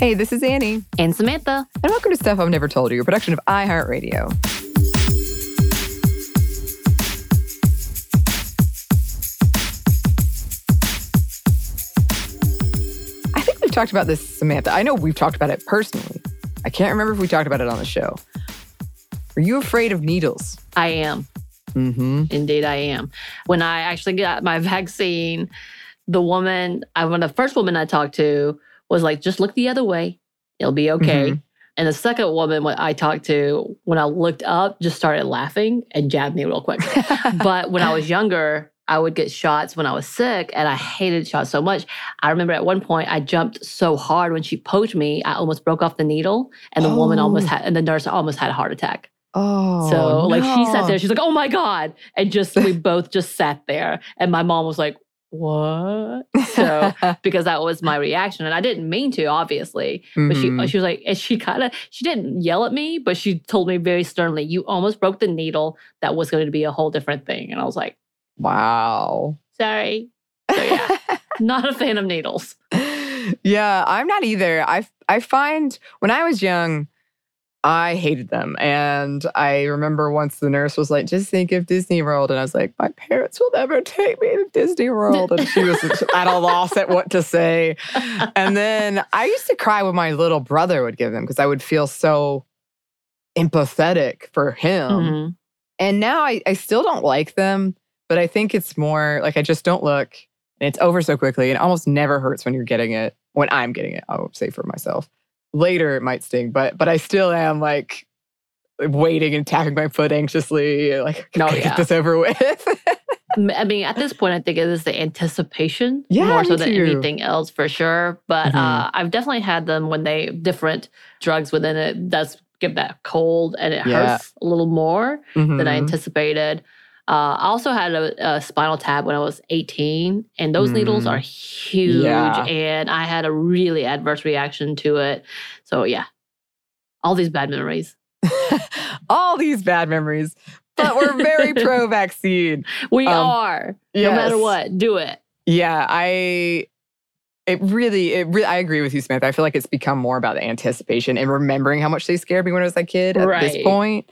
Hey, this is Annie. And Samantha. And welcome to Stuff Mom Never Told You, a production of iHeartRadio. I think we've talked about this, Samantha. I know we've talked about it personally. I can't remember if we talked about it on the show. Are you afraid of needles? I am. Mm-hmm. Indeed, I am. When I actually got my vaccine, the woman, I, when the first woman I talked to was like, just look the other way. It'll be okay. Mhm. And the second woman when I talked to, when I looked up, just started laughing and jabbed me real quick. but when I was younger, I would get shots when I was sick and I hated shots so much. I remember at one point I jumped so hard when she poked me, I almost broke off the needle and the woman almost Oh. had, and the nurse almost had a heart attack. oh, So like she sat no. there, she's like, "Oh my god!" And just we both just sat there, and my mom was like, "What?" So because that was my reaction, and I didn't mean to, obviously. But she Mhm. she was like, and she kind of she didn't yell at me, but she told me very sternly, "You almost broke the needle. That was going to be a whole different thing." And I was like, wow. "Sorry." So yeah, not a fan of needles. yeah, I'm not either. I I find when I was young, I hated them, and I remember once the nurse was like, "Just think of Disney World," and I was like, "My parents will never take me to Disney World," and she was at a loss at what to say. And then I used to cry when my little brother would give them because I would feel so empathetic for him. Mhm. And now I, I still don't like them, but I think it's more like I just don't look and it's over so quickly. And it almost never hurts when you're getting it. When I'm getting it, I would say for myself. Later it might sting, but but I still am like waiting and tapping my foot anxiously, like Oh, "Can I yeah. get this over with. I mean, at this point, I think it is the anticipation Yeah, more so than too. anything else for sure. But Mhm. uh, I've definitely had them when they different drugs within it does give that cold and it Yeah. hurts a little more than I Mhm. anticipated. Uh, I also had a, a spinal tap when I was 18, and those needles Mm. are huge, Yeah. and I had a really adverse reaction to it. So yeah, all these bad memories. All these bad memories. But we're very pro vaccine. We Um, are no matter what, do it. Yeah, I it really it really I agree with you, Smith. I feel like it's become more about the anticipation and remembering how much they scared me when I was a kid at this point.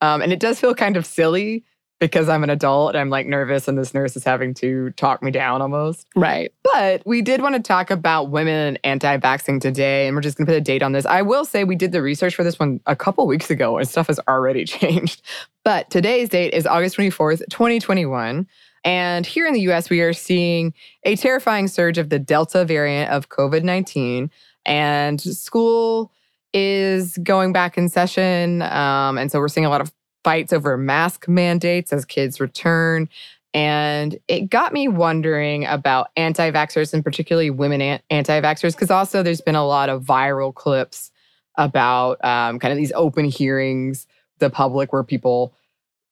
Um, and it does feel kind of silly because I'm an adult and I'm like nervous and this nurse is having to talk me down almost. Right. But we did want to talk about women and anti-vaxxing today, and we're just gonna put a date on this. I will say we did the research for this one a couple weeks ago, and stuff has already changed. But today's date is August 24th, 2021. And here in the US, we are seeing a terrifying surge of the Delta variant of COVID 19. And school is going back in session. Um, and so we're seeing a lot of fights over mask mandates as kids return. And it got me wondering about anti vaxxers and particularly women anti vaxxers, because also there's been a lot of viral clips about um, kind of these open hearings, the public where people,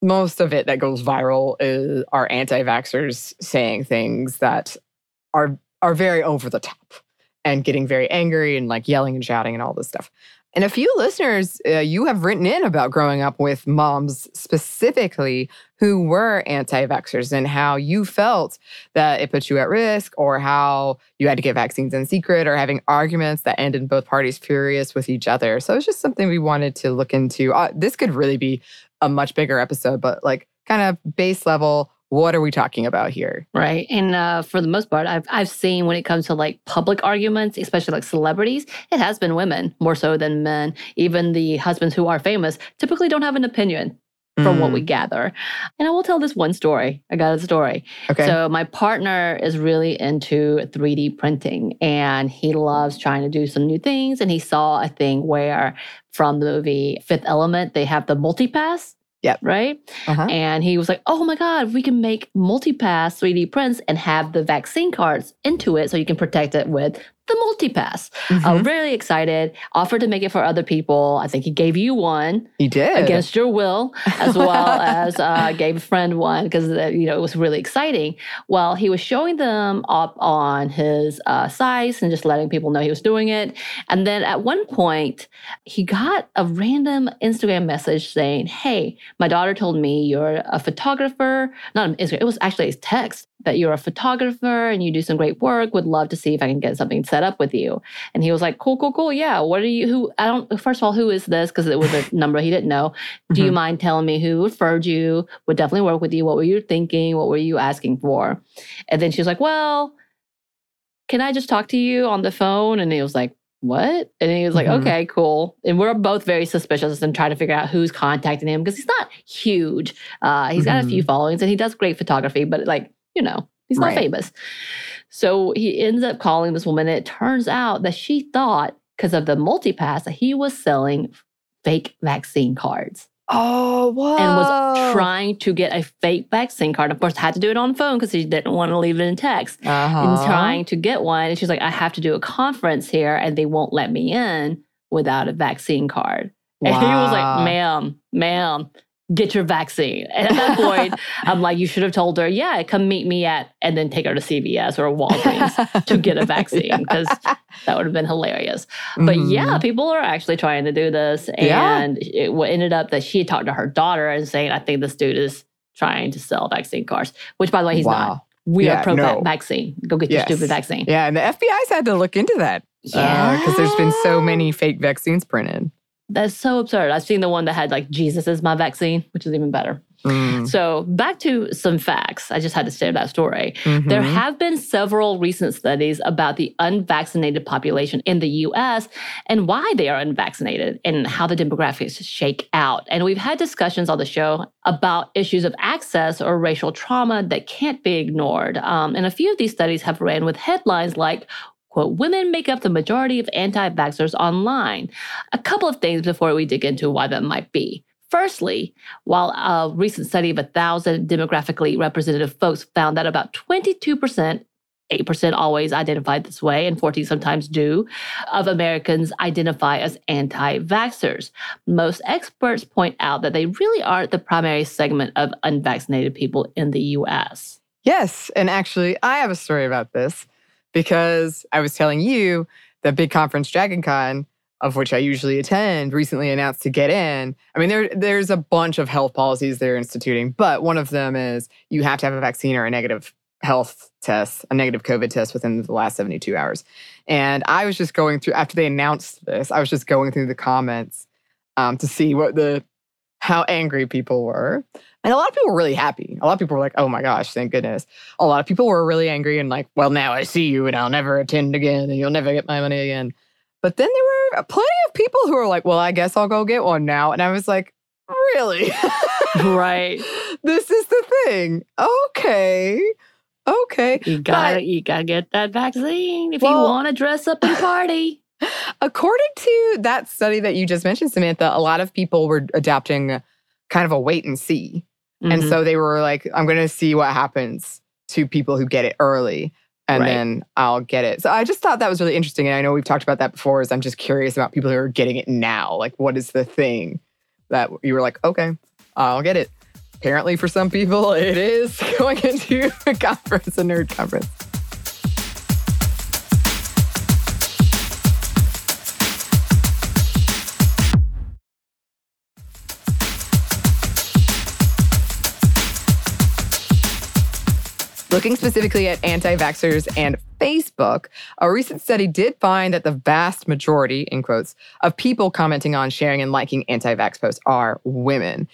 most of it that goes viral is, are anti vaxxers saying things that are, are very over the top and getting very angry and like yelling and shouting and all this stuff. And a few listeners, uh, you have written in about growing up with moms specifically who were anti vaxxers and how you felt that it put you at risk or how you had to get vaccines in secret or having arguments that ended both parties furious with each other. So it's just something we wanted to look into. Uh, this could really be a much bigger episode, but like kind of base level, what are we talking about here? Right. And uh, for the most part, I've, I've seen when it comes to like public arguments, especially like celebrities, it has been women more so than men. Even the husbands who are famous typically don't have an opinion from what we Mm, gather. And I will tell this one story. I got a story. okay. So my partner is really into 3D printing and he loves trying to do some new things. And he saw a thing where from the movie Fifth Element, they have the multipass. Yep. Right. Uh-huh. And he was like, oh my God, we can make multi pass 3D prints and have the vaccine cards into it so you can protect it with the multipass. Mhm. Uh, really excited. Offered to make it for other people. I think he gave you one he did. against your will, as well as uh, gave a friend one because you know it was really exciting. Well, he was showing them up on his uh, sites and just letting people know he was doing it. And then at one point, he got a random Instagram message saying, "Hey, my daughter told me you're a photographer." Not an Instagram; it was actually a text. that you're a photographer and you do some great work. Would love to see if I can get something set up with you. And he was like, cool, cool, cool. Yeah. What are you, who, I don't, first of all, who is this? Because it was a number he didn't know. Do you Mhm. mind telling me who referred you? Would definitely work with you. What were you thinking? What were you asking for? And then she was like, well, can I just talk to you on the phone? And he was like, what? And he was like, Mhm. okay, cool. And we're both very suspicious and trying to figure out who's contacting him because he's not huge. Uh, he's got a few followings and he does great photography, but like, you know, he's not Right. famous. So he ends up calling this woman. And it turns out that she thought, because of the multipass, that he was selling fake vaccine cards Oh, what? and was trying to get a fake vaccine card. Of course, had to do it on the phone because he didn't want to leave it in text uh-huh. and trying to get one. And she's like, I have to do a conference here and they won't let me in without a vaccine card. Wow. And he was like, ma'am, ma'am, get your vaccine. And at that point, I'm like, you should have told her, yeah, come meet me at, and then take her to CVS or Walgreens to get a vaccine because that would have been hilarious. But Mhm. yeah, people are actually trying to do this. Yeah. And it wa- ended up that she had talked to her daughter and saying, I think this dude is trying to sell vaccine cards, which by the way, he's not. We Yeah, are pro no. vaccine. Go get Yes. your stupid vaccine. Yeah, and the FBI's had to look into that. Because there's been so many fake vaccines printed. That's so absurd. I've seen the one that had like Jesus is my vaccine, which is even better. Mm. So back to some facts. I just had to share that story. Mhm. There have been several recent studies about the unvaccinated population in the US and why they are unvaccinated and how the demographics shake out. And we've had discussions on the show about issues of access or racial trauma that can't be ignored. Um, and a few of these studies have ran with headlines like, quote, women make up the majority of anti vaxxers online. A couple of things before we dig into why that might be. Firstly, while a recent study of 1,000 demographically representative folks found that about 22%, 8% always identified this way, and 14 sometimes do, of Americans identify as anti vaxxers. Most experts point out that they really aren't the primary segment of unvaccinated people in the US. Yes. And actually, I have a story about this because I was telling you the big conference, Dragon Con, of which I usually attend, recently announced to get in. I mean, there, there's a bunch of health policies they're instituting, but one of them is you have to have a vaccine or a negative health test, a negative COVID test within the last 72 hours. And I was just going through, after they announced this, I was just going through the comments um, to see what the, how angry people were. And a lot of people were really happy. A lot of people were like, oh my gosh, thank goodness. A lot of people were really angry and like, well, now I see you and I'll never attend again and you'll never get my money again. But then there were plenty of people who were like, well, I guess I'll go get one now. And I was like, really? right. this is the thing. Okay. Okay. You gotta, But- you gotta get that vaccine if you wanna dress up and party. According to that study that you just mentioned, Samantha, a lot of people were adapting kind of a wait and see. And Mhm. so they were like, I'm going to see what happens to people who get it early and Right. then I'll get it. So I just thought that was really interesting. And I know we've talked about that before, is I'm just curious about people who are getting it now. Like, what is the thing that you were like, okay, I'll get it. Apparently, for some people, it is going into a conference, a nerd conference. Looking specifically at anti vaxxers and Facebook, a recent study did find that the vast majority, in quotes, of people commenting on, sharing, and liking anti vax posts are women.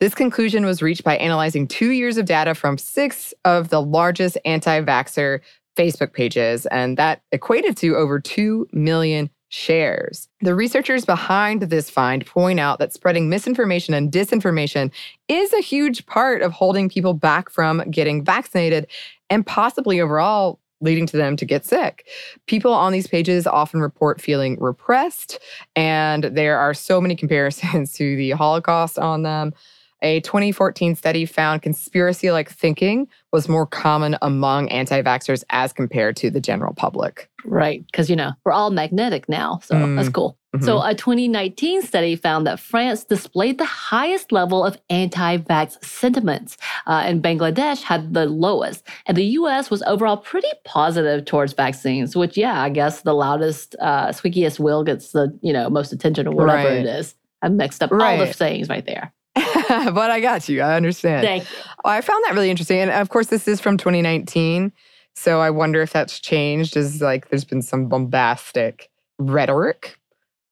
This conclusion was reached by analyzing two years of data from six of the largest anti vaxxer Facebook pages, and that equated to over 2 million shares. The researchers behind this find point out that spreading misinformation and disinformation is a huge part of holding people back from getting vaccinated and possibly overall leading to them to get sick. People on these pages often report feeling repressed, and there are so many comparisons to the Holocaust on them. A 2014 study found conspiracy like thinking was more common among anti vaxxers as compared to the general public. Right. Because, you know, we're all magnetic now. So Mm. that's cool. So, a 2019 study found that France displayed the highest level of anti vax sentiments, uh, and Bangladesh had the lowest. And the US was overall pretty positive towards vaccines, which, yeah, I guess the loudest, uh, squeakiest wheel gets the, you know, most attention or whatever Right. it is. I mixed up all the Right. sayings right there. but I got you. I understand. Thank you. I found that really interesting. And of course, this is from 2019. So I wonder if that's changed as like there's been some bombastic rhetoric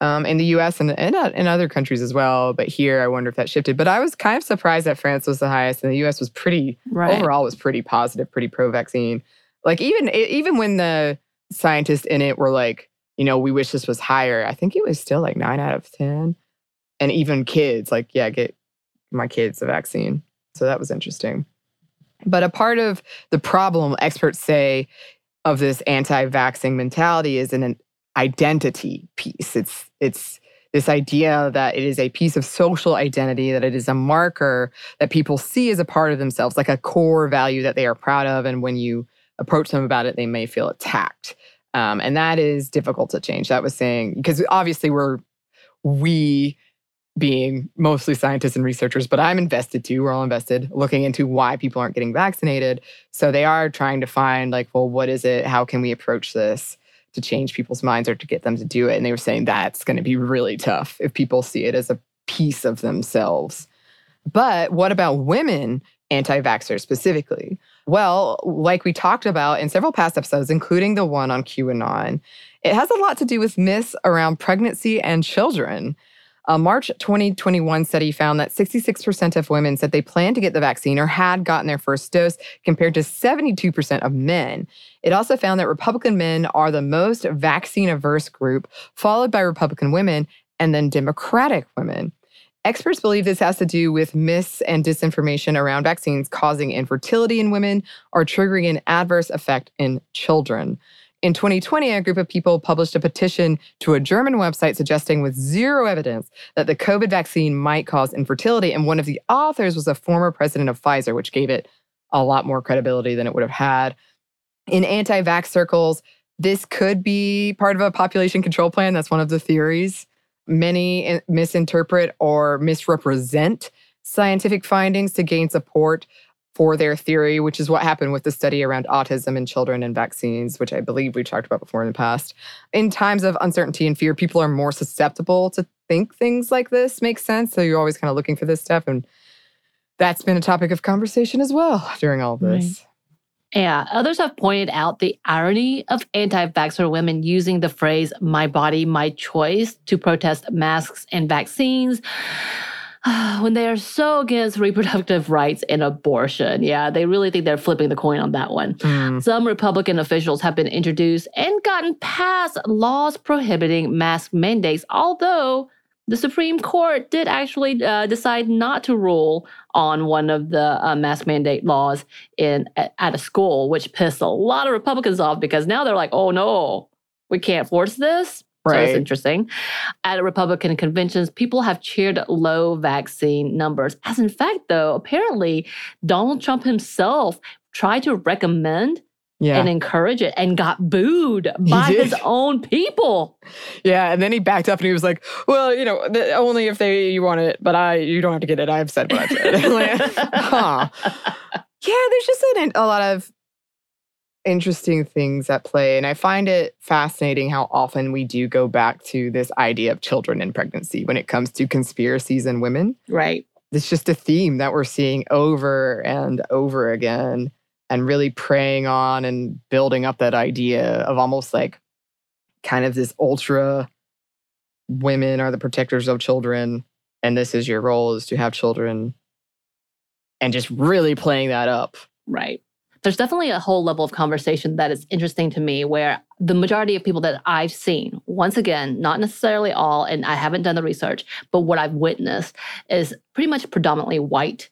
um, in the US and, and uh, in other countries as well. But here, I wonder if that shifted. But I was kind of surprised that France was the highest and the US was pretty, Right. overall, was pretty positive, pretty pro vaccine. Like even, even when the scientists in it were like, you know, we wish this was higher, I think it was still like nine out of 10. And even kids, like, yeah, get my kids the vaccine. So that was interesting. But a part of the problem, experts say, of this anti-vaxxing mentality is an identity piece. It's it's this idea that it is a piece of social identity, that it is a marker that people see as a part of themselves, like a core value that they are proud of. And when you approach them about it, they may feel attacked. Um, and that is difficult to change. That was saying, because obviously we're, we being mostly scientists and researchers, but I'm invested too. We're all invested looking into why people aren't getting vaccinated. So they are trying to find, like, well, what is it? How can we approach this to change people's minds or to get them to do it? And they were saying that's going to be really tough if people see it as a piece of themselves. But what about women anti vaxxers specifically? Well, like we talked about in several past episodes, including the one on QAnon, it has a lot to do with myths around pregnancy and children. A March 2021 study found that 66% of women said they planned to get the vaccine or had gotten their first dose, compared to 72% of men. It also found that Republican men are the most vaccine averse group, followed by Republican women and then Democratic women. Experts believe this has to do with myths and disinformation around vaccines causing infertility in women or triggering an adverse effect in children. In 2020, a group of people published a petition to a German website suggesting, with zero evidence, that the COVID vaccine might cause infertility. And one of the authors was a former president of Pfizer, which gave it a lot more credibility than it would have had. In anti vax circles, this could be part of a population control plan. That's one of the theories. Many misinterpret or misrepresent scientific findings to gain support for their theory, which is what happened with the study around autism in children and vaccines, which I believe we talked about before in the past. In times of uncertainty and fear, people are more susceptible to think things like this make sense. So you're always kind of looking for this stuff. And that's been a topic of conversation as well during all this. Yeah, others have pointed out the irony of anti vaxxer women using the phrase my body, my choice to protest masks and vaccines when they are so against reproductive rights and abortion. Yeah, they really think they're flipping the coin on that one. Mm. Some Republican officials have been introduced and gotten past laws prohibiting mask mandates, although the Supreme Court did actually uh, decide not to rule on one of the uh, mask mandate laws in at, at a school, which pissed a lot of Republicans off because now they're like, "Oh no, we can't force this." So it's interesting. At Republican conventions, people have cheered low vaccine numbers. As in fact, though, apparently Donald Trump himself tried to recommend Yeah. and encourage it and got booed by his own people. Yeah, and then he backed up and he was like, "Well, you know, the, only if they you want it, but I you don't have to get it. I've said what I've said." Like, huh. Yeah, there's just an, a lot of interesting things at play, and I find it fascinating how often we do go back to this idea of children in pregnancy when it comes to conspiracies and women. Right. It's just a theme that we're seeing over and over again, and really preying on and building up that idea of almost like kind of this ultra women are the protectors of children and this is your role is to have children and just really playing that up Right. There's definitely a whole level of conversation that is interesting to me where the majority of people that I've seen, once again, not necessarily all, and I haven't done the research, but what I've witnessed is pretty much predominantly white,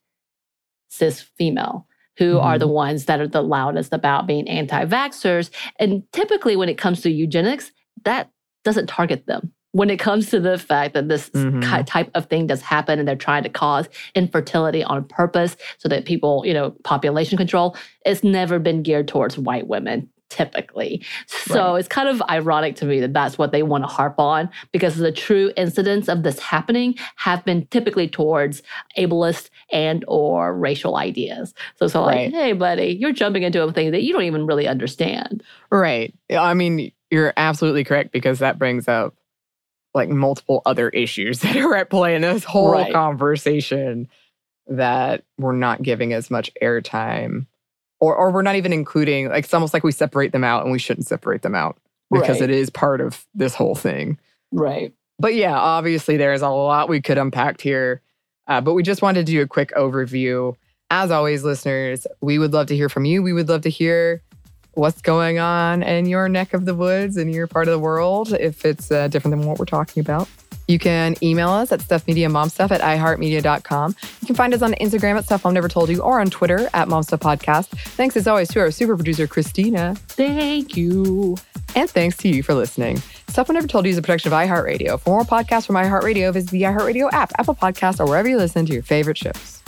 cis female. Who are the mm-hmm. ones that are the loudest about being anti vaxxers? And typically, when it comes to eugenics, that doesn't target them. When it comes to the fact that this Mhm. type of thing does happen and they're trying to cause infertility on purpose so that people, you know, population control, it's never been geared towards white women typically. So it's kind of ironic to me that that's what they want to harp on because the true incidents of this happening have been typically towards ableist and or racial ideas. So it's all like, hey buddy, you're jumping into a thing that you don't even really understand. right i mean you're absolutely correct because that brings up like multiple other issues that are at play in this whole Right. conversation that we're not giving as much airtime or or we're not even including like it's almost like we separate them out and we shouldn't separate them out because Right. it is part of this whole thing. Right. But yeah, obviously there's a lot we could unpack here. Uh, but we just wanted to do a quick overview. As always, listeners, we would love to hear from you. We would love to hear what's going on in your neck of the woods in your part of the world if it's uh, different than what we're talking about. You can email us at stuffmediamomstuff at iheartmedia.com. You can find us on Instagram at Stuff Mom Never Told You or on Twitter at Momstuff Podcast. Thanks as always to our super producer, Christina. Thank you. And thanks to you for listening. Stuff Mom Never Told You is a production of iHeartRadio. For more podcasts from iHeartRadio, visit the iHeartRadio app, Apple Podcasts, or wherever you listen to your favorite shows.